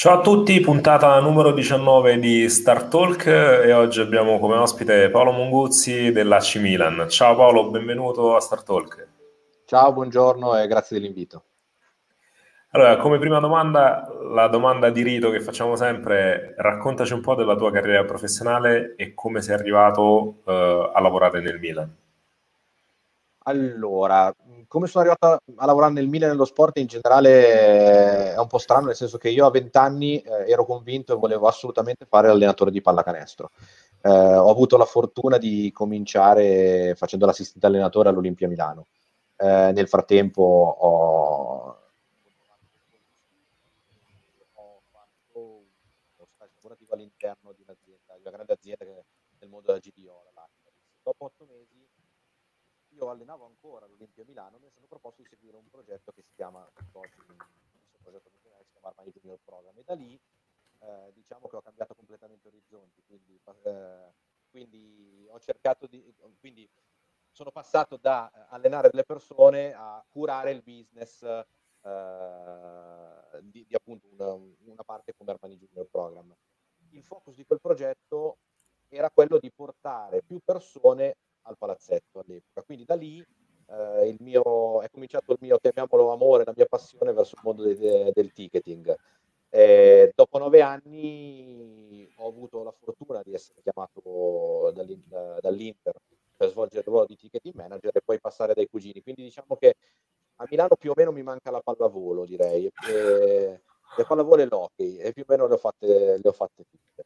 Ciao a tutti, puntata numero 19 di Star Talk e oggi abbiamo come ospite Paolo Monguzzi dell'AC Milan. Ciao Paolo, benvenuto a Star Talk. Ciao, buongiorno e grazie dell'invito. Allora, come prima domanda, la domanda di rito che facciamo sempre, raccontaci un po' della tua carriera professionale e come sei arrivato uh, a lavorare nel Milan. Allora, come sono arrivato a lavorare nel Milan e nello sport in generale è un po' strano, nel senso che io a 20 anni eh, ero convinto e volevo assolutamente fare l'allenatore di pallacanestro. Eh, ho avuto la fortuna di cominciare facendo l'assistente allenatore all'Olimpia Milano. Eh, nel frattempo ho, all'interno di un'azienda, di una grande azienda nel mondo della GDO. Dopo otto mesi io allenavo ancora all'Olimpia Milano, mi sono proposto di seguire un progetto che si chiama, oggi un progetto che si chiama Armani Junior Program e da lì eh, diciamo che ho cambiato completamente orizzonti, quindi, eh, quindi ho cercato di, quindi sono passato da eh, allenare delle persone a curare il business eh, di, di, appunto una, una, parte come Armani Junior Program. Il focus di quel progetto era quello di portare più persone al palazzetto all'epoca. Quindi da lì eh, mio, è cominciato il mio, chiamiamolo amore, la mia passione verso il mondo de, de, del ticketing. E dopo nove anni ho avuto la fortuna di essere chiamato dall'Inter per svolgere il ruolo di ticketing manager e poi passare dai cugini. Quindi diciamo che a Milano più o meno mi manca la pallavolo, direi. E, le pallavolo e l'hockey e più o meno le ho fatte, le ho fatte tutte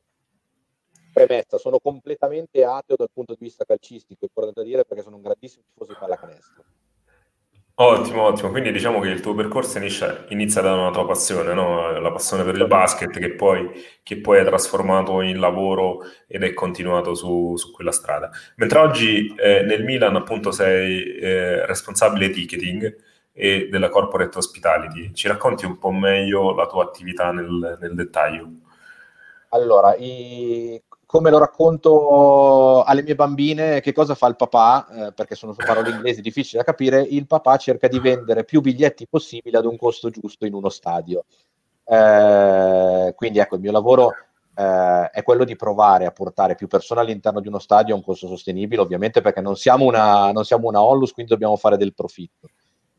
premessa, sono completamente ateo dal punto di vista calcistico, è importante dire perché sono un grandissimo tifoso di pallacanestro. Ottimo, ottimo. Quindi diciamo che il tuo percorso inizia, inizia da una tua passione, no? la passione per il basket che poi, che poi hai trasformato in lavoro ed è continuato su, su quella strada. Mentre oggi eh, nel Milan appunto sei eh, responsabile ticketing e della corporate hospitality. Ci racconti un po' meglio la tua attività nel, nel dettaglio? Allora, i, come lo racconto alle mie bambine, che cosa fa il papà, eh, perché sono parole inglesi difficili da capire, il papà cerca di vendere più biglietti possibile ad un costo giusto in uno stadio. Eh, quindi ecco, il mio lavoro eh, è quello di provare a portare più persone all'interno di uno stadio a un costo sostenibile, ovviamente perché non siamo una, non siamo una onlus, quindi dobbiamo fare del profitto.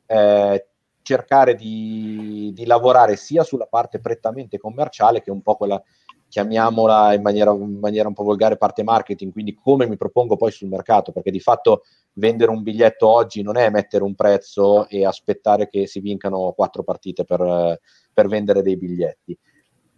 Eh, cercare di, di lavorare sia sulla parte prettamente commerciale, che un po' quella chiamiamola in maniera, in maniera, un po' volgare parte marketing, quindi come mi propongo poi sul mercato, perché di fatto vendere un biglietto oggi non è mettere un prezzo e aspettare che si vincano quattro partite per, per vendere dei biglietti.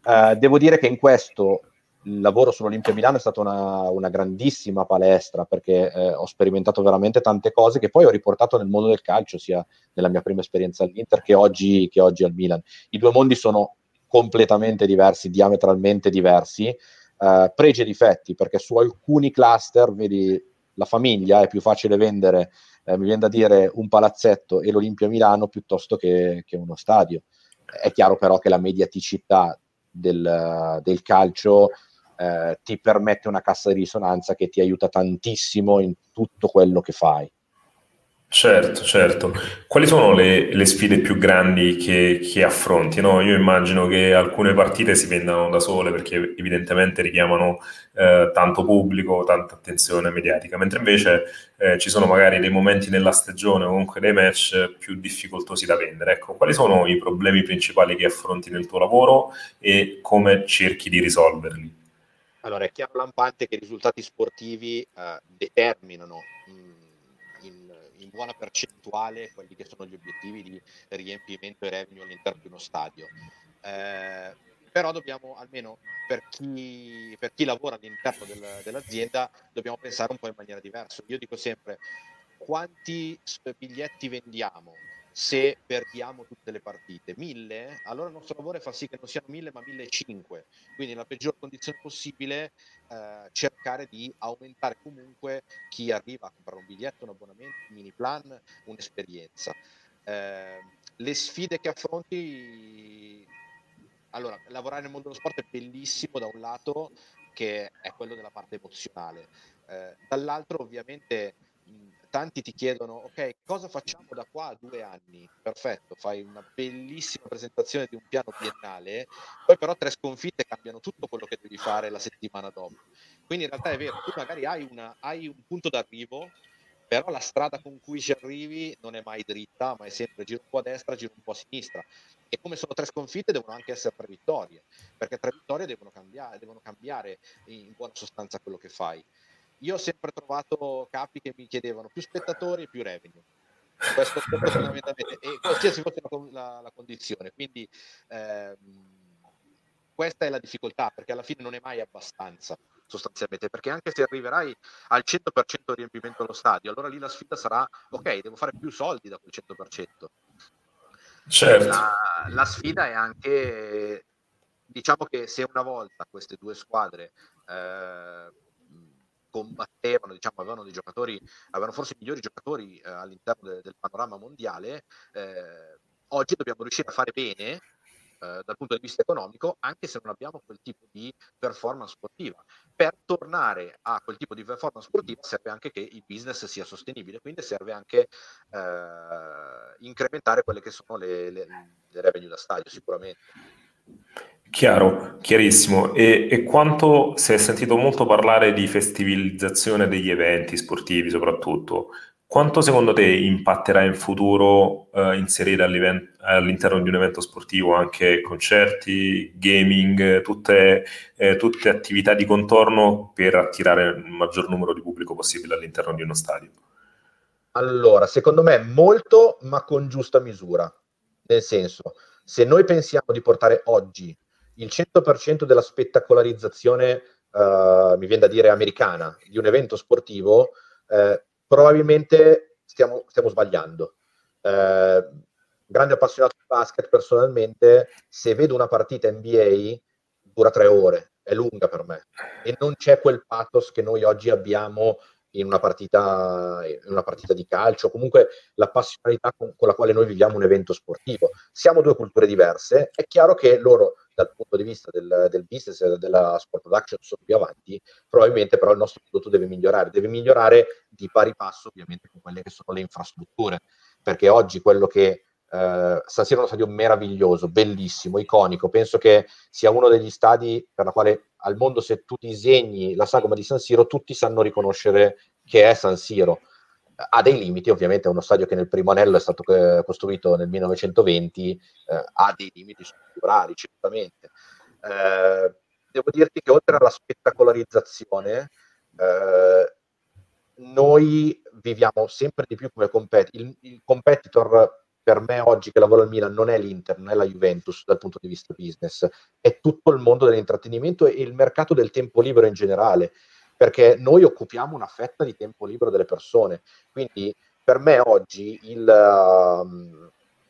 Uh, devo dire che in questo il lavoro sull'Olimpia Milano è stata una, una grandissima palestra perché eh, ho sperimentato veramente tante cose che poi ho riportato nel mondo del calcio, sia nella mia prima esperienza all'Inter che oggi, che oggi al Milan. I due mondi sono completamente diversi, diametralmente diversi, eh, pregi e difetti, perché su alcuni cluster, vedi, la famiglia è più facile vendere, eh, mi viene da dire, un palazzetto e l'Olimpia Milano piuttosto che, che uno stadio. È chiaro però che la mediaticità del, del calcio eh, ti permette una cassa di risonanza che ti aiuta tantissimo in tutto quello che fai. Certo, certo. Quali sono le, le sfide più grandi che, che affronti? No? Io immagino che alcune partite si vendano da sole perché evidentemente richiamano eh, tanto pubblico, tanta attenzione mediatica, mentre invece eh, ci sono magari dei momenti nella stagione o comunque dei match più difficoltosi da vendere. Ecco, quali sono i problemi principali che affronti nel tuo lavoro e come cerchi di risolverli? Allora, è chiaro lampante che i risultati sportivi eh, determinano mh, mm, in buona percentuale quelli che sono gli obiettivi di riempimento e revenue all'interno di uno stadio. Eh, però dobbiamo, almeno per chi, per chi lavora all'interno del, dell'azienda, dobbiamo pensare un po' in maniera diversa. Io dico sempre, quanti biglietti vendiamo se perdiamo tutte le partite? Mille? Allora il nostro lavoro è far sì che non siano mille ma mille e cinque. Quindi nella peggior condizione possibile eh, cercare di aumentare comunque chi arriva a comprare un biglietto, un abbonamento, un mini plan, un'esperienza. Eh, le sfide che affronti allora, lavorare nel mondo dello sport è bellissimo da un lato, che è quello della parte emozionale, eh, dall'altro ovviamente tanti ti chiedono, ok, cosa facciamo da qua a due anni? Perfetto, fai una bellissima presentazione di un piano biennale, poi però tre sconfitte cambiano tutto quello che devi fare la settimana dopo. Quindi in realtà è vero, tu magari hai, una, hai un punto d'arrivo, però la strada con cui ci arrivi non è mai dritta, ma è sempre giro un po' a destra, giro un po' a sinistra. E come sono tre sconfitte, devono anche essere tre vittorie, perché tre vittorie devono cambiare, devono cambiare in buona sostanza quello che fai. Io ho sempre trovato capi che mi chiedevano più spettatori e più revenue. Questo fondamentalmente, e qualsiasi fosse la, la, la condizione. Quindi ehm, questa è la difficoltà, perché alla fine non è mai abbastanza sostanzialmente, perché anche se arriverai al 100% di riempimento dello stadio, allora lì la sfida sarà, ok, devo fare più soldi da quel 100%. Certo. La, la sfida è anche, diciamo che se una volta queste due squadre eh, combattevano, diciamo, avevano dei giocatori, avevano forse i migliori giocatori eh, all'interno de, del panorama mondiale, eh, oggi dobbiamo riuscire a fare bene eh, dal punto di vista economico, anche se non abbiamo quel tipo di performance sportiva. Per tornare a quel tipo di performance sportiva serve anche che il business sia sostenibile, quindi serve anche eh, incrementare quelle che sono le, le, le revenue da stadio, sicuramente. Chiaro, chiarissimo. E, e, quanto si è sentito molto parlare di festivalizzazione degli eventi sportivi, soprattutto, quanto secondo te impatterà in futuro eh, inserire all'interno di un evento sportivo anche concerti, gaming, tutte, eh, tutte attività di contorno per attirare il maggior numero di pubblico possibile all'interno di uno stadio? Allora, secondo me molto, ma con giusta misura. Nel senso, se noi pensiamo di portare oggi il 100% della spettacolarizzazione, uh, mi viene da dire americana, di un evento sportivo, uh, probabilmente stiamo, stiamo sbagliando. Uh, grande appassionato di basket personalmente, se vedo una partita NBA dura tre ore, è lunga per me e non c'è quel pathos che noi oggi abbiamo in una partita, in una partita di calcio, comunque la passionalità con, con, la quale noi viviamo un evento sportivo. Siamo due culture diverse, è chiaro che loro dal punto di vista del, del business e della sport production sono più avanti, probabilmente però il nostro prodotto deve migliorare, deve migliorare di pari passo ovviamente con quelle che sono le infrastrutture, perché oggi quello che Uh, San Siro è uno stadio meraviglioso, bellissimo, iconico. Penso che sia uno degli stadi per la quale al mondo, se tu disegni la sagoma di San Siro, tutti sanno riconoscere che è San Siro. Ha dei limiti, ovviamente, è uno stadio che nel primo anello è stato eh, costruito nel 1920, eh, ha dei limiti strutturali, certamente. Eh, devo dirti che oltre alla spettacolarizzazione, eh, noi viviamo sempre di più come competitor. Il, il competitor per me oggi che lavoro al Milan non è l'Inter, non è la Juventus dal punto di vista business, è tutto il mondo dell'intrattenimento e il mercato del tempo libero in generale, perché noi occupiamo una fetta di tempo libero delle persone. Quindi per me oggi il, uh,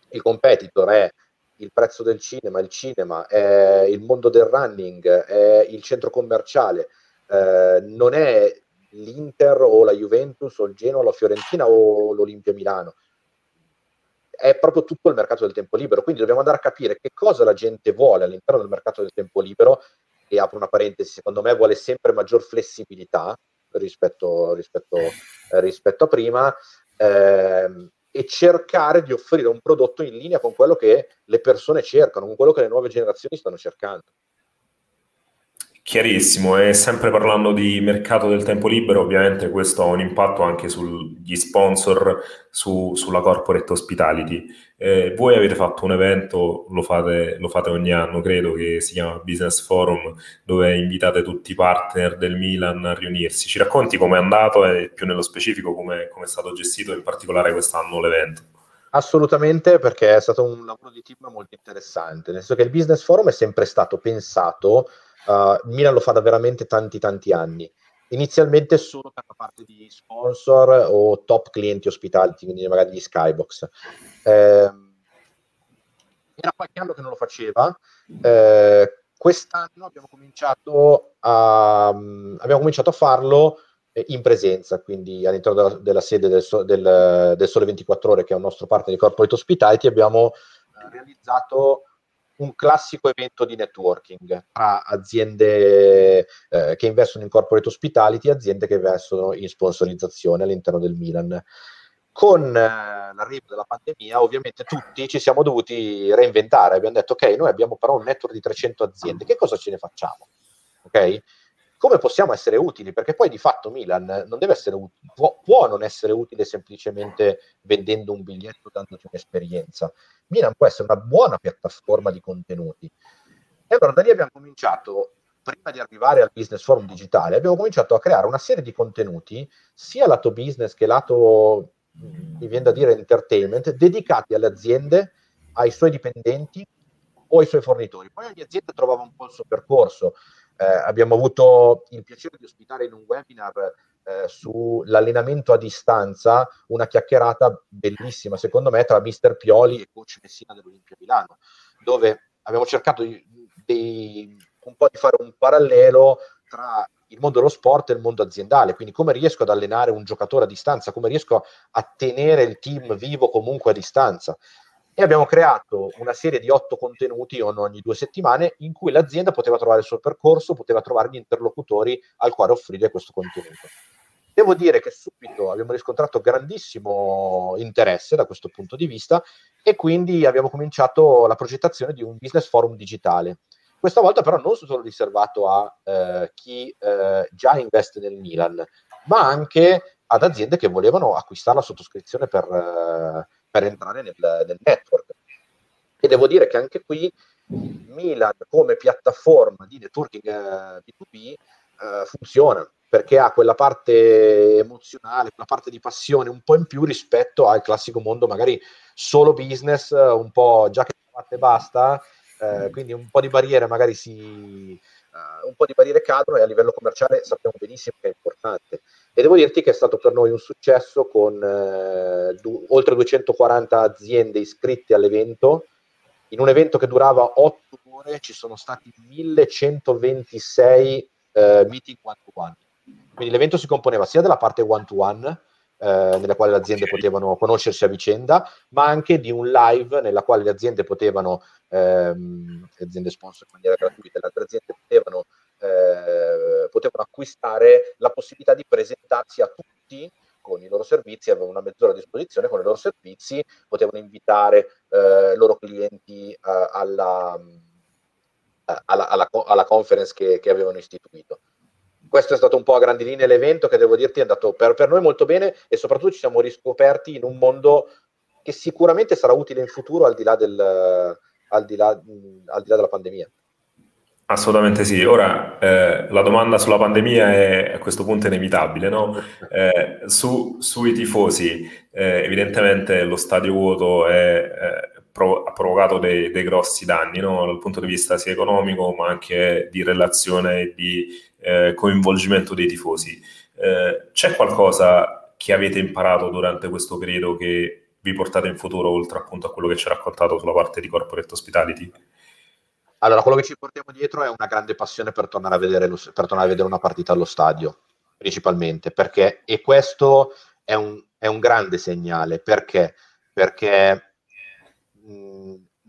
il competitor è il prezzo del cinema, il cinema, è il mondo del running, è il centro commerciale, eh, non è l'Inter o la Juventus o il Genoa la Fiorentina o l'Olimpia Milano è proprio tutto il mercato del tempo libero, quindi dobbiamo andare a capire che cosa la gente vuole all'interno del mercato del tempo libero e apro una parentesi, secondo me vuole sempre maggior flessibilità rispetto, rispetto, eh, rispetto a prima ehm, e cercare di offrire un prodotto in linea con quello che le persone cercano, con quello che le nuove generazioni stanno cercando. Chiarissimo, e sempre parlando di mercato del tempo libero, ovviamente questo ha un impatto anche sugli sponsor, su, sulla corporate hospitality. Eh, voi avete fatto un evento, lo fate, lo fate, ogni anno, credo, che si chiama Business Forum, dove invitate tutti i partner del Milan a riunirsi. Ci racconti com'è andato e più nello specifico come è stato gestito in particolare quest'anno l'evento? Assolutamente, perché è stato un lavoro di team molto interessante, nel senso che il Business Forum è sempre stato pensato Uh, Milan lo fa da veramente tanti tanti anni. Inizialmente solo per la parte di sponsor o top clienti ospitality, quindi magari di Skybox. Eh, era qualche anno che non lo faceva. Eh, quest'anno abbiamo cominciato a, um, abbiamo cominciato a farlo eh, in presenza, quindi all'interno della, della sede del, del, del, Sole 24 Ore, che è un nostro partner di Corporate Hospitality, abbiamo eh, realizzato un classico evento di networking tra aziende eh, che investono in corporate hospitality e aziende che investono in sponsorizzazione all'interno del Milan. Con eh, l'arrivo della pandemia, ovviamente tutti ci siamo dovuti reinventare. Abbiamo detto, ok, noi abbiamo però un network di 300 aziende, che cosa ce ne facciamo? Ok? Come possiamo essere utili? Perché poi di fatto Milan non deve essere utile, può, può, non essere utile semplicemente vendendo un biglietto, dandoti un'esperienza. Milan può essere una buona piattaforma di contenuti. E allora da lì abbiamo cominciato, prima di arrivare al business forum digitale, abbiamo cominciato a creare una serie di contenuti, sia lato business che lato, mi viene da dire, entertainment, dedicati alle aziende, ai suoi dipendenti o ai suoi fornitori. Poi ogni azienda trovava un po' il suo percorso eh, abbiamo avuto il piacere di ospitare in un webinar eh, sull'allenamento a distanza una chiacchierata bellissima, secondo me, tra Mister Pioli e coach Messina dell'Olimpia Milano, dove abbiamo cercato di, di, un po' di fare un parallelo tra il mondo dello sport e il mondo aziendale, quindi come riesco ad allenare un giocatore a distanza, come riesco a tenere il team vivo comunque a distanza e abbiamo creato una serie di otto contenuti ogni due settimane in cui l'azienda poteva trovare il suo percorso, poteva trovare gli interlocutori al quale offrire questo contenuto. Devo dire che subito abbiamo riscontrato grandissimo interesse da questo punto di vista e quindi abbiamo cominciato la progettazione di un business forum digitale. Questa volta però non solo riservato a eh, chi eh, già investe nel Milan, ma anche ad aziende che volevano acquistare la sottoscrizione per, eh, per entrare nel, nel network. E devo dire che anche qui Milan come piattaforma di networking eh, B2B eh, funziona perché ha quella parte emozionale, quella parte di passione un po' in più rispetto al classico mondo magari solo business, un po' già che fatte basta, eh, quindi un po' di barriere magari si, un po' di barriere cadono e a livello commerciale sappiamo benissimo che è importante. E devo dirti che è stato per noi un successo con uh, du- oltre 240 aziende iscritte all'evento. In un evento che durava 8 ore ci sono stati 1126 uh, eh, meeting one-to-one. Quindi l'evento si componeva sia della parte one-to-one, eh, nella quale le aziende okay. potevano conoscersi a vicenda, ma anche di un live nella quale le aziende potevano, ehm, le aziende sponsor in maniera gratuita, le altre aziende potevano, eh, potevano acquistare la possibilità di presentarsi a tutti con i loro servizi, avevano una mezz'ora a disposizione con i loro servizi, potevano invitare eh, i loro clienti eh, alla, alla, alla, alla, conference che, che avevano istituito questo è stato un po' a grandi linee l'evento che devo dirti è andato per, per, noi molto bene e soprattutto ci siamo riscoperti in un mondo che sicuramente sarà utile in futuro al di là, del, al di là, al di là della pandemia. Assolutamente sì. Ora eh, la domanda sulla pandemia è a questo punto inevitabile, no? Eh, su, sui tifosi, eh, evidentemente lo stadio vuoto è, eh, pro, ha provocato dei, dei grossi danni no? dal punto di vista sia economico, ma anche di relazione e di eh, coinvolgimento dei tifosi. Eh, c'è qualcosa che avete imparato durante questo periodo che vi portate in futuro, oltre appunto a quello che ci ha raccontato sulla parte di corporate hospitality? Allora, quello che ci portiamo dietro è una grande passione per tornare a vedere, lo, per tornare a vedere una partita allo stadio, principalmente, perché, e questo è un, è un grande segnale, perché? Perché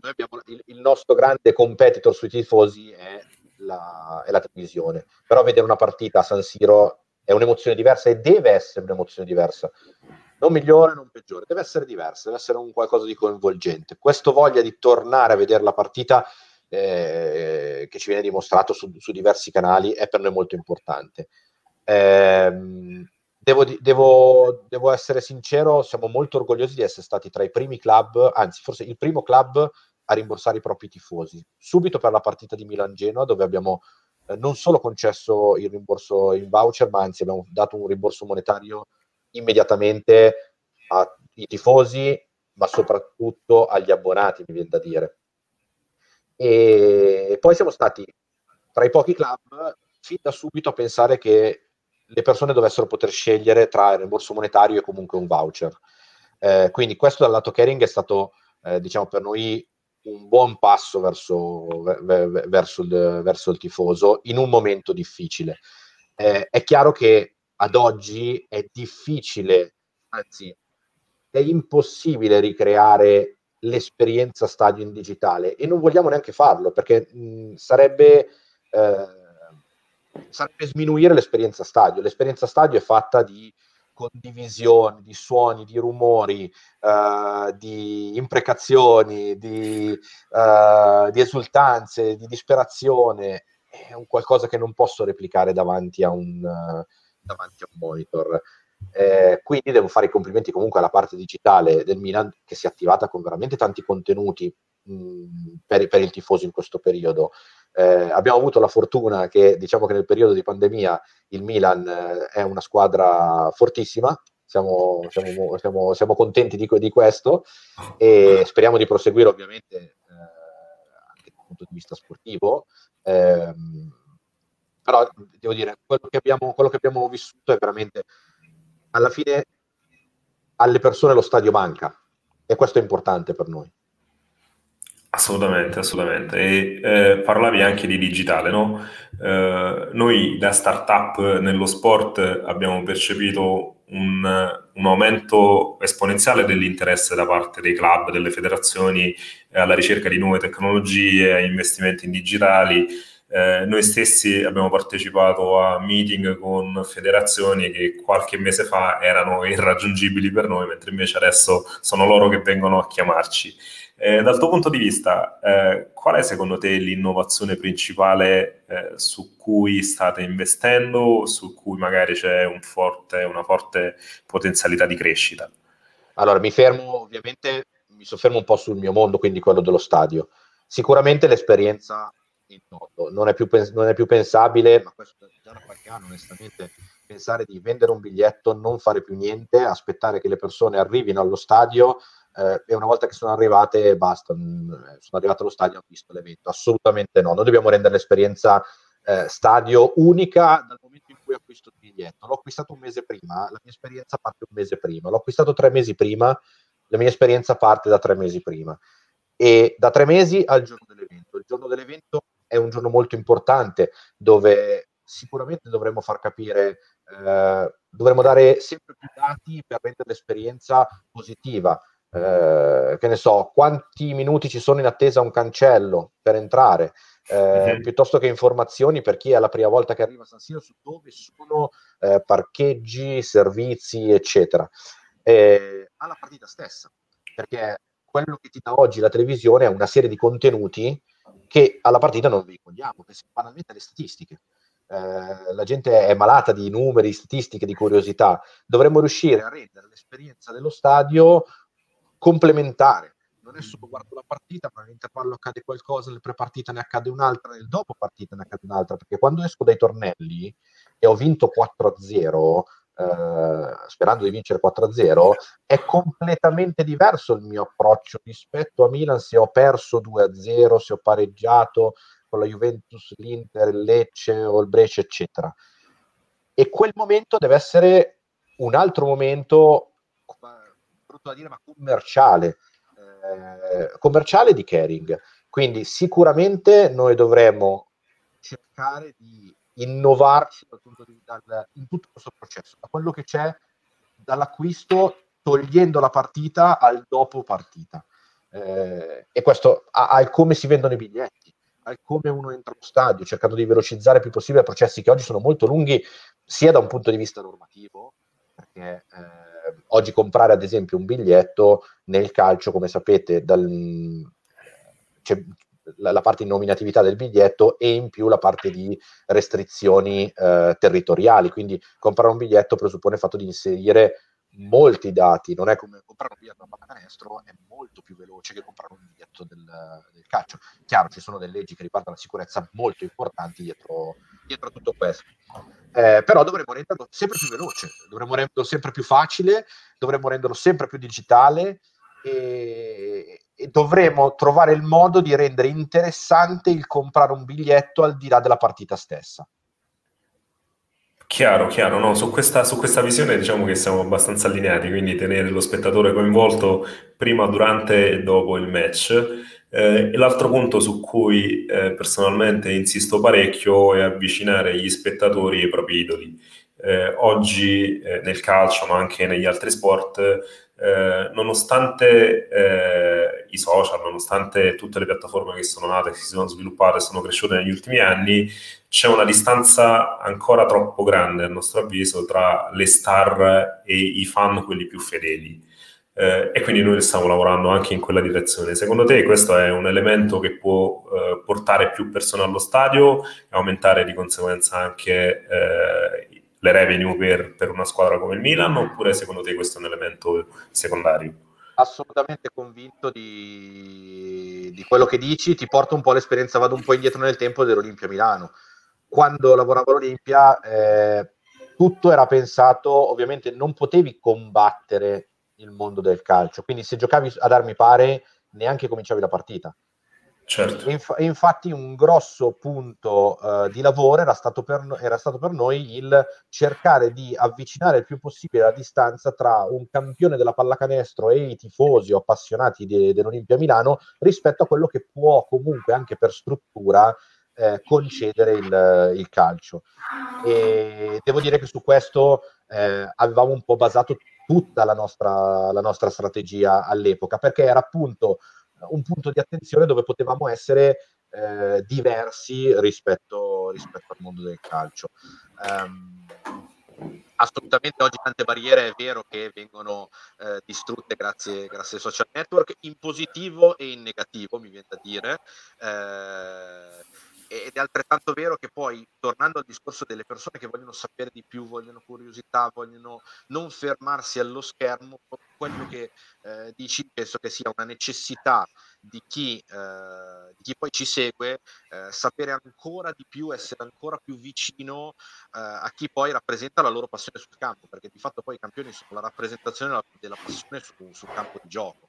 abbiamo, il, il nostro grande competitor sui tifosi è la, è la televisione. Però vedere una partita a San Siro è un'emozione diversa e deve essere un'emozione diversa. Non migliore, non peggiore, deve essere diversa, deve essere un qualcosa di coinvolgente. Questo voglia di tornare a vedere la partita eh, che ci viene dimostrato su, su, diversi canali è per noi molto importante. Eh, devo, devo, devo, essere sincero, siamo molto orgogliosi di essere stati tra i primi club, anzi forse il primo club a rimborsare i propri tifosi. Subito per la partita di Milan-Genoa, dove abbiamo eh, non solo concesso il rimborso in voucher, ma anzi abbiamo dato un rimborso monetario immediatamente ai tifosi, ma soprattutto agli abbonati, mi viene da dire. E poi siamo stati tra i pochi club fin da subito a pensare che le persone dovessero poter scegliere tra il rimborso monetario e comunque un voucher. Eh, quindi questo dal lato caring è stato, eh, diciamo, per noi un buon passo verso, verso, il, verso il tifoso in un momento difficile. Eh, è chiaro che ad oggi è difficile, anzi è impossibile ricreare l'esperienza stadio in digitale e non vogliamo neanche farlo perché mh, sarebbe, eh, sarebbe sminuire l'esperienza stadio. L'esperienza stadio è fatta di condivisioni, di suoni, di rumori, uh, di imprecazioni, di, uh, di, esultanze, di disperazione, è un qualcosa che non posso replicare davanti a un, uh, davanti a un monitor. Eh, quindi devo fare i complimenti comunque alla parte digitale del Milan che si è attivata con veramente tanti contenuti mh, per, per, il tifoso in questo periodo. Eh, abbiamo avuto la fortuna che diciamo che nel periodo di pandemia il Milan eh, è una squadra fortissima, siamo, siamo, siamo, siamo contenti di, di, questo e speriamo di proseguire ovviamente eh, anche dal punto di vista sportivo. Ehm, però devo dire, quello che, abbiamo, quello che abbiamo vissuto è veramente alla fine alle persone lo stadio manca e questo è importante per noi. Assolutamente, assolutamente. E eh, parlavi anche di digitale, no? Eh, noi da startup nello sport abbiamo percepito un, un, aumento esponenziale dell'interesse da parte dei club, delle federazioni eh, alla ricerca di nuove tecnologie, investimenti in digitali. Eh, noi stessi abbiamo partecipato a meeting con federazioni che qualche mese fa erano irraggiungibili per noi, mentre invece adesso sono loro che vengono a chiamarci. Eh, dal tuo punto di vista, eh, qual è secondo te l'innovazione principale eh, su cui state investendo, su cui magari c'è un forte, una forte potenzialità di crescita? Allora, mi fermo ovviamente, mi soffermo un po' sul mio mondo, quindi quello dello stadio. Sicuramente l'esperienza in non è più, non è più pensabile, ma questo già da qualche anno onestamente, pensare di vendere un biglietto, non fare più niente, aspettare che le persone arrivino allo stadio eh, e una volta che sono arrivate basta, mm, sono arrivate allo stadio, ho visto l'evento. Assolutamente no, noi dobbiamo rendere l'esperienza eh, stadio unica dal momento in cui acquisto il biglietto. L'ho acquistato un mese prima, la mia esperienza parte un mese prima. L'ho acquistato tre mesi prima, la mia esperienza parte da tre mesi prima. E da tre mesi al giorno dell'evento. Il giorno dell'evento è un giorno molto importante dove sicuramente dovremmo far capire, eh, dovremmo dare sempre più dati per rendere l'esperienza positiva eh, che ne so, quanti minuti ci sono in attesa a un cancello per entrare, eh, mm-hmm. piuttosto che informazioni per chi è la prima volta che arriva a San Siro su dove sono eh, parcheggi, servizi, eccetera. alla partita stessa, perché quello che ti dà oggi la televisione è una serie di contenuti che alla partita non veicoliamo, sono banalmente le statistiche. Eh, la gente è malata di numeri, statistiche, di curiosità. Dovremmo riuscire a rendere l'esperienza dello stadio complementare. Non è solo guardo la partita, ma nell'intervallo accade qualcosa, nel pre-partita ne accade un'altra, nel dopo partita ne accade un'altra, perché quando esco dai tornelli e ho vinto 4-0, eh, sperando di vincere 4-0, è completamente diverso il mio approccio rispetto a Milan se ho perso 2-0, se ho pareggiato con la Juventus, l'Inter, il Lecce o il Brescia, eccetera. E quel momento deve essere un altro momento brutto da dire, ma commerciale, eh, commerciale di caring. Quindi sicuramente noi dovremmo cercare di innovarci di, dal, in tutto questo processo, da quello che c'è dall'acquisto togliendo la partita al dopo partita. Eh, e questo al come si vendono i biglietti, al come uno entra allo stadio, cercando di velocizzare il più possibile processi che oggi sono molto lunghi, sia da un punto di vista normativo, perché eh, oggi comprare ad esempio un biglietto nel calcio, come sapete, dal, c'è la, la, parte di nominatività del biglietto e in più la parte di restrizioni eh, territoriali, quindi comprare un biglietto presuppone il fatto di inserire molti dati, non è come comprare un biglietto a pallacanestro, è molto più veloce che comprare un biglietto del, del, calcio. Chiaro, ci sono delle leggi che riguardano la sicurezza molto importanti dietro, dietro tutto questo. Eh, però dovremmo renderlo sempre più veloce, dovremmo renderlo sempre più facile, dovremmo renderlo sempre più digitale e, e dovremmo trovare il modo di rendere interessante il comprare un biglietto al di là della partita stessa. Chiaro, chiaro, no, su questa, su questa visione diciamo che siamo abbastanza allineati, quindi tenere lo spettatore coinvolto prima, durante e dopo il match. Eh, l'altro punto su cui eh, personalmente insisto parecchio è avvicinare gli spettatori ai propri idoli. Eh, oggi eh, nel calcio, ma anche negli altri sport, eh, nonostante eh, i social, nonostante tutte le piattaforme che sono nate, che si sono sviluppate sono cresciute negli ultimi anni, c'è una distanza ancora troppo grande, a nostro avviso, tra le star e i fan, quelli più fedeli. Eh, e quindi noi stiamo lavorando anche in quella direzione. Secondo te questo è un elemento che può eh, portare più persone allo stadio e aumentare di conseguenza anche eh, le revenue per, per, una squadra come il Milan oppure secondo te questo è un elemento secondario? Assolutamente convinto di, di quello che dici, ti porto un po' l'esperienza, vado un po' indietro nel tempo dell'Olimpia Milano. Quando lavoravo all'Olimpia eh, tutto era pensato, ovviamente non potevi combattere il mondo del calcio. Quindi se giocavi ad armi pare, neanche cominciavi la partita. Certo. Inf- infatti un grosso punto uh, di lavoro era stato, per, era stato, per, noi il cercare di avvicinare il più possibile la distanza tra un campione della pallacanestro e i tifosi o appassionati de- dell'Olimpia Milano rispetto a quello che può comunque anche per struttura eh, concedere il, il, calcio. E devo dire che su questo eh, avevamo un po' basato tutta la nostra, la nostra strategia all'epoca, perché era appunto un punto di attenzione dove potevamo essere eh, diversi rispetto, rispetto, al mondo del calcio. Um, assolutamente oggi tante barriere è vero che vengono eh, distrutte grazie, grazie, ai social network in positivo e in negativo mi viene da dire eh, ed è altrettanto vero che poi, tornando al discorso delle persone che vogliono sapere di più, vogliono curiosità, vogliono non fermarsi allo schermo, quello che eh, dici penso che sia una necessità di chi, eh, di chi poi ci segue, eh, sapere ancora di più, essere ancora più vicino eh, a chi poi rappresenta la loro passione sul campo, perché di fatto poi i campioni sono la rappresentazione della, della passione su, sul campo di gioco.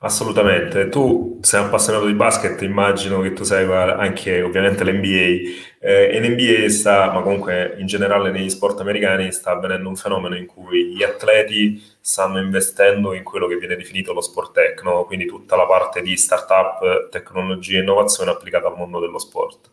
Assolutamente, tu sei appassionato di basket, immagino che tu segua anche ovviamente l'NBA. Eh, in NBA sta, ma comunque in generale negli sport americani sta avvenendo un fenomeno in cui gli atleti stanno investendo in quello che viene definito lo sport tech, quindi tutta la parte di startup, tecnologia e innovazione applicata al mondo dello sport.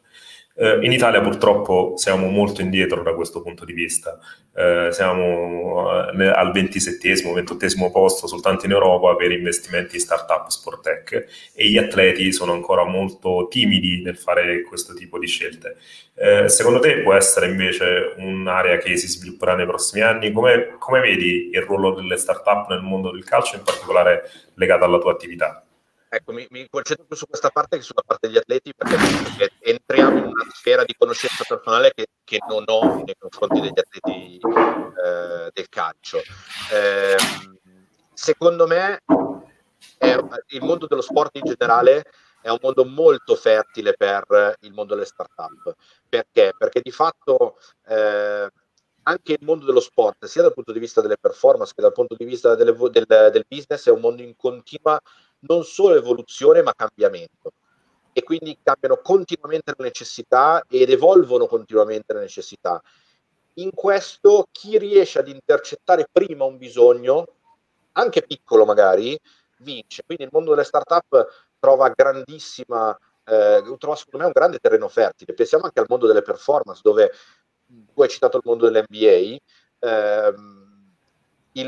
Eh, in Italia purtroppo siamo molto indietro da questo punto di vista, eh, siamo eh, al 27 28 posto soltanto in Europa per investimenti in startup sport tech e gli atleti sono ancora molto timidi nel fare questo tipo di scelte. Eh, secondo te può essere invece un'area che si svilupperà nei prossimi anni? Come, come vedi il ruolo delle startup nel mondo del calcio, in particolare legato alla tua attività? Ecco, mi, mi, concentro più su questa parte che sulla parte degli atleti perché, entriamo in una sfera di conoscenza personale che, che non ho nei confronti degli atleti eh, del calcio. Eh, secondo me è, il mondo dello sport in generale è un mondo molto fertile per il mondo delle start-up. Perché? Perché di fatto eh, anche il mondo dello sport, sia dal punto di vista delle performance che dal punto di vista delle, del, del business, è un mondo in continua non solo evoluzione ma cambiamento e quindi cambiano continuamente le necessità ed evolvono continuamente le necessità. In questo chi riesce ad intercettare prima un bisogno, anche piccolo magari, vince. Quindi il mondo delle startup trova grandissima, eh, trova secondo me un grande terreno fertile. Pensiamo anche al mondo delle performance, dove tu hai citato il mondo dell'NBA. Ehm,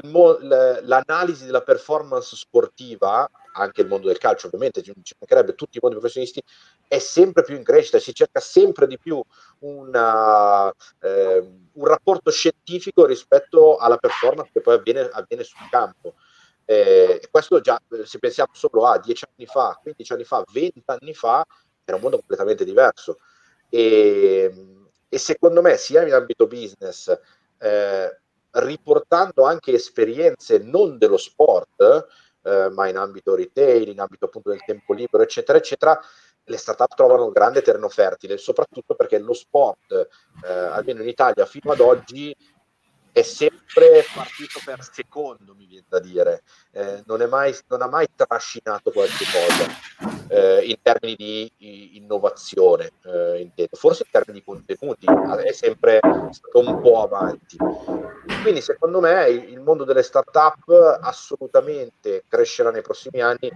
mo- l'analisi della performance sportiva, anche il mondo del calcio ovviamente, ci mancherebbe tutti i mondi professionisti, è sempre più in crescita, si cerca sempre di più una, eh, un rapporto scientifico rispetto alla performance che poi avviene, avviene sul campo. Eh, questo già, se pensiamo solo a 10 anni fa, 15 anni fa, 20 anni fa, era un mondo completamente diverso. E, e secondo me, sia in ambito business, eh, riportando anche esperienze non dello sport, eh, ma in ambito retail, in ambito appunto del tempo libero, eccetera, eccetera, le startup trovano un grande terreno fertile, soprattutto perché lo sport, eh, almeno in Italia fino ad oggi, è sempre partito per secondo, mi viene da dire, eh, non, mai, non, ha mai trascinato qualche cosa. Eh, in termini di, innovazione, eh, intendo. forse in termini di contenuti, è sempre stato un po' avanti. Quindi secondo me il, mondo delle start-up assolutamente crescerà nei prossimi anni.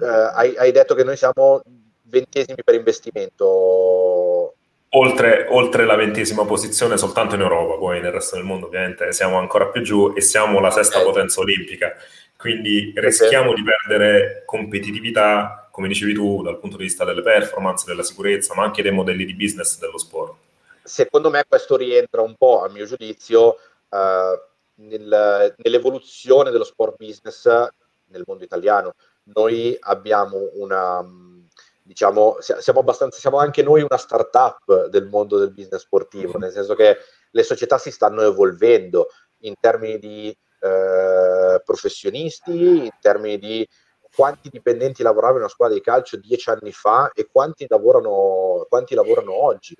Eh, hai, hai detto che noi siamo ventesimi per investimento oltre, oltre, la ventesima posizione soltanto in Europa, poi nel resto del mondo ovviamente siamo ancora più giù e siamo la sesta okay. potenza olimpica, quindi rischiamo di perdere competitività, come dicevi tu, dal punto di vista delle performance, della sicurezza, ma anche dei modelli di business dello sport. Secondo me questo rientra un po', a mio giudizio, uh, nel, nell'evoluzione dello sport business nel mondo italiano. Noi abbiamo una diciamo, siamo abbastanza, siamo anche noi una startup del mondo del business sportivo, nel senso che le società si stanno evolvendo in termini di eh, professionisti, in termini di quanti dipendenti lavoravano in una squadra di calcio dieci anni fa e quanti lavorano, quanti lavorano oggi.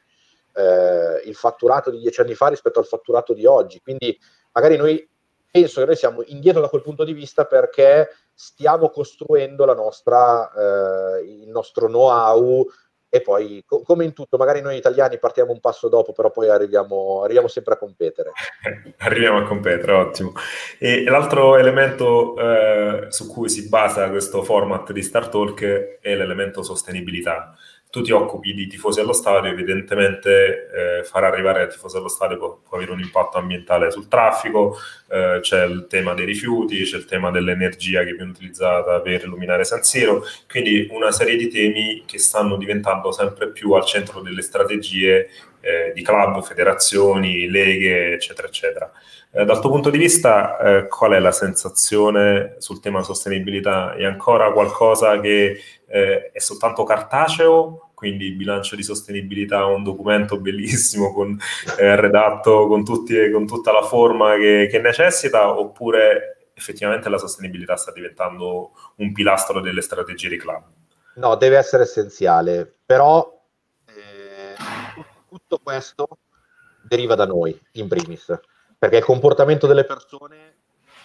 Eh, il fatturato di dieci anni fa rispetto al fatturato di oggi. Quindi magari noi penso che noi siamo indietro da quel punto di vista perché stiamo costruendo la nostra, eh, il nostro know-how e poi co- come in tutto, magari noi italiani partiamo un passo dopo, però poi arriviamo, arriviamo sempre a competere. arriviamo a competere, ottimo. E l'altro elemento eh, su cui si basa questo format di Star Talk è l'elemento sostenibilità tu ti occupi di tifosi allo stadio, evidentemente eh, far arrivare tifosi allo stadio può, può, avere un impatto ambientale sul traffico, eh, c'è il tema dei rifiuti, c'è il tema dell'energia che viene utilizzata per illuminare San Siro, quindi una serie di temi che stanno diventando sempre più al centro delle strategie eh, di club, federazioni, leghe, eccetera, eccetera. Eh, dal tuo punto di vista, eh, qual è la sensazione sul tema sostenibilità? È ancora qualcosa che eh, è soltanto cartaceo quindi il bilancio di sostenibilità è un documento bellissimo con, eh, redatto con, tutti, con, tutta la forma che, che, necessita, oppure effettivamente la sostenibilità sta diventando un pilastro delle strategie di club? No, deve essere essenziale, però eh, tutto questo deriva da noi, in primis, perché il comportamento delle persone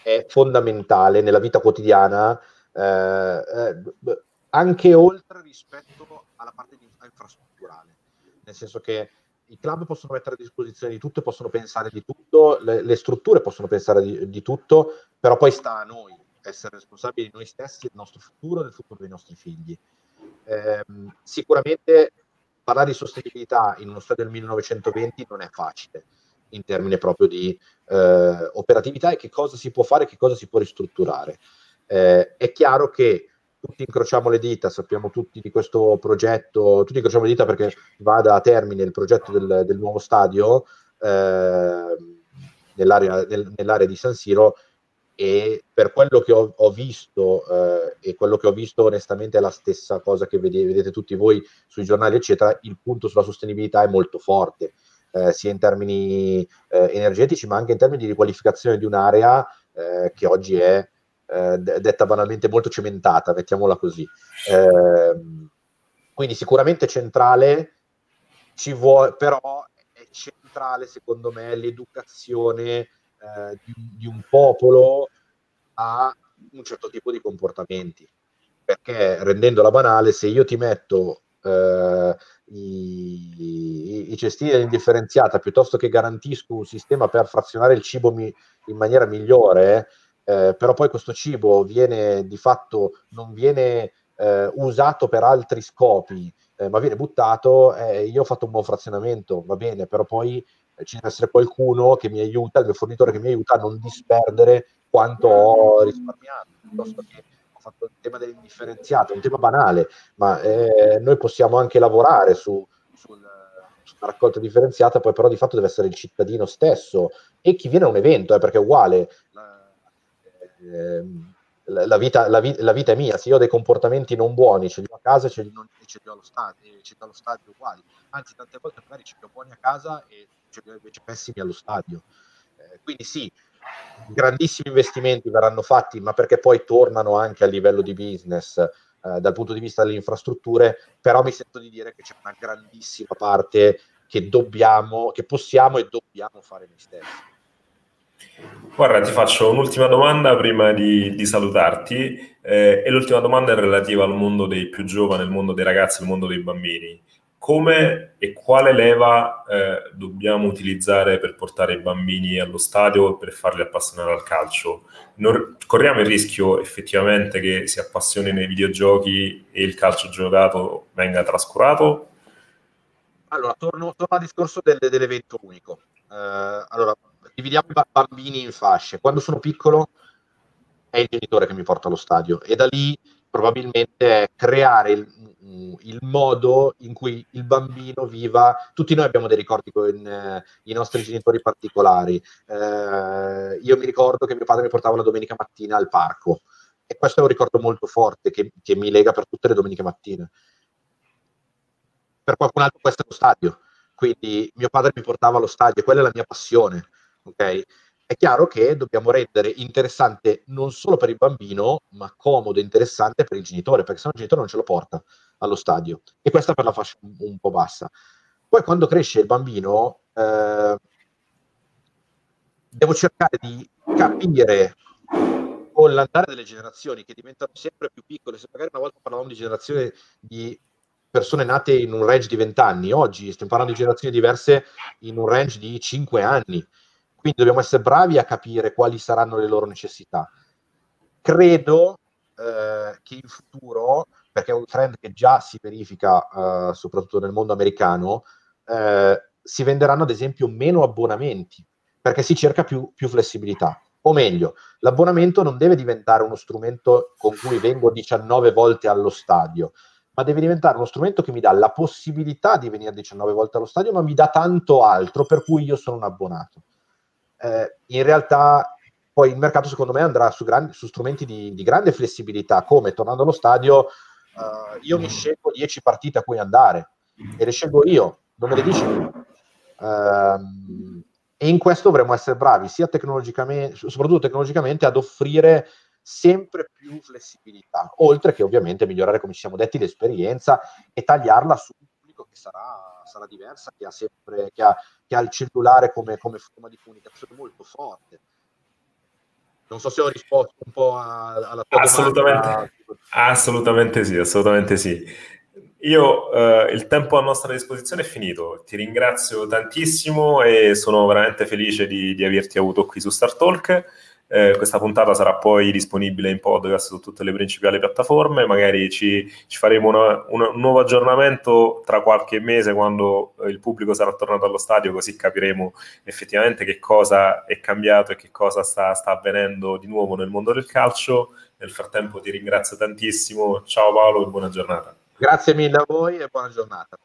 è fondamentale nella vita quotidiana. Eh, eh anche oltre rispetto alla parte infrastrutturale, nel senso che i club possono mettere a disposizione di tutto possono pensare di tutto, le, le strutture possono pensare di, di, tutto, però poi sta a noi essere responsabili di noi stessi, del nostro futuro e del futuro dei nostri figli. Eh, sicuramente parlare di sostenibilità in uno stadio del 1920 non è facile in termini proprio di eh, operatività e che cosa si può fare, che cosa si può ristrutturare. Eh, è chiaro che tutti incrociamo le dita, sappiamo tutti di questo progetto, tutti incrociamo le dita perché vada a termine il progetto del, del nuovo stadio eh, nell'area, nel, nell'area, di San Siro e per quello che ho, ho visto eh, e quello che ho visto onestamente è la stessa cosa che vedete, vedete tutti voi sui giornali eccetera, il punto sulla sostenibilità è molto forte. Eh, sia in termini eh, energetici ma anche in termini di riqualificazione di un'area eh, che oggi è eh, detta banalmente molto cementata, mettiamola così. Eh, quindi sicuramente centrale, ci vuole, però è centrale secondo me l'educazione eh, di, di, un popolo a un certo tipo di comportamenti. Perché rendendola banale, se io ti metto eh, i, i, cestini dell'indifferenziata piuttosto che garantisco un sistema per frazionare il cibo mi, in maniera migliore, eh, però poi questo cibo viene di fatto non viene eh, usato per altri scopi, eh, ma viene buttato, eh, io ho fatto un buon frazionamento, va bene, però poi eh, ci deve essere qualcuno che mi aiuta, il mio fornitore che mi aiuta a non disperdere quanto ho risparmiato, piuttosto che ho fatto il tema dell'indifferenziato, un tema banale, ma eh, noi possiamo anche lavorare su, sul, sulla raccolta differenziata, poi però di fatto deve essere il cittadino stesso e chi viene a un evento, perché è uguale Ehm, la, vita, la, vi, la, vita, è mia, se io ho dei comportamenti non buoni, ce li ho a casa e ce li, ce li ho allo stadio, ce li ho allo stadio uguali. Anzi, tante volte magari ce li ho buoni a casa e ce li ho invece pessimi allo stadio. Eh, quindi sì, grandissimi investimenti verranno fatti, ma perché poi tornano anche a livello di business eh, dal punto di vista delle infrastrutture, però mi sento di dire che c'è una grandissima parte che dobbiamo, che possiamo e dobbiamo fare noi stessi. Guarda, ti faccio un'ultima domanda prima di, di salutarti eh, e l'ultima domanda è relativa al mondo dei più giovani, al mondo dei ragazzi, al mondo dei bambini. Come e quale leva eh, dobbiamo utilizzare per portare i bambini allo stadio e per farli appassionare al calcio? Non, corriamo il rischio effettivamente che si appassionino ai videogiochi e il calcio giocato venga trascurato Allora, torno, torno al discorso del, dell'evento unico. Uh, allora, dividiamo i bambini in fasce. Quando sono piccolo è il genitore che mi porta allo stadio e da lì probabilmente è creare il, il modo in cui il bambino viva. Tutti noi abbiamo dei ricordi con eh, i nostri genitori particolari. Eh, io mi ricordo che mio padre mi portava la domenica mattina al parco e questo è un ricordo molto forte che, che mi lega per tutte le domeniche mattine per qualcun altro questo è lo stadio. Quindi mio padre mi portava allo stadio, quella è la mia passione. Okay? È chiaro che dobbiamo rendere interessante non solo per il bambino, ma comodo e interessante per il genitore, perché se no il genitore non ce lo porta allo stadio. E questa per la fascia un, un po' bassa. Poi quando cresce il bambino, eh, devo cercare di capire con l'andare delle generazioni che diventano sempre più piccole, se magari una volta parlavamo di generazione di persone nate in un range di 20 anni, oggi stiamo parlando di generazioni diverse in un range di 5 anni, quindi dobbiamo essere bravi a capire quali saranno le loro necessità. Credo eh, che in futuro, perché è un trend che già si verifica eh, soprattutto nel mondo americano, eh, si venderanno ad esempio meno abbonamenti, perché si cerca più, più flessibilità. O meglio, l'abbonamento non deve diventare uno strumento con cui vengo 19 volte allo stadio, ma deve diventare uno strumento che mi dà la possibilità di venire 19 volte allo stadio, ma mi dà tanto altro per cui io sono un abbonato. Eh, in realtà poi il mercato secondo me andrà su, grandi, su strumenti di, di, grande flessibilità, come tornando allo stadio, uh, io mi scelgo 10 partite a cui andare e le scelgo io, non me le dici. Uh, e in questo dovremmo essere bravi, sia tecnologicamente, soprattutto tecnologicamente, ad offrire sempre più flessibilità, oltre che ovviamente migliorare, come ci siamo detti, l'esperienza e tagliarla su pubblico che sarà, sarà diversa, che ha sempre che ha, che ha il cellulare come, come, forma di comunicazione molto forte. Non so se ho risposto un po' alla tua assolutamente, domanda. Assolutamente sì, assolutamente sì. Io eh, il tempo a nostra disposizione è finito, ti ringrazio tantissimo e sono veramente felice di, di averti avuto qui su Star Talk. Eh, questa puntata sarà poi disponibile in podcast su tutte le principali piattaforme. Magari ci, ci faremo una, una, un nuovo aggiornamento tra qualche mese quando il pubblico sarà tornato allo stadio, così capiremo effettivamente che cosa è cambiato e che cosa sta, sta avvenendo di nuovo nel mondo del calcio. Nel frattempo ti ringrazio tantissimo. Ciao Paolo e buona giornata. Grazie mille a voi e buona giornata.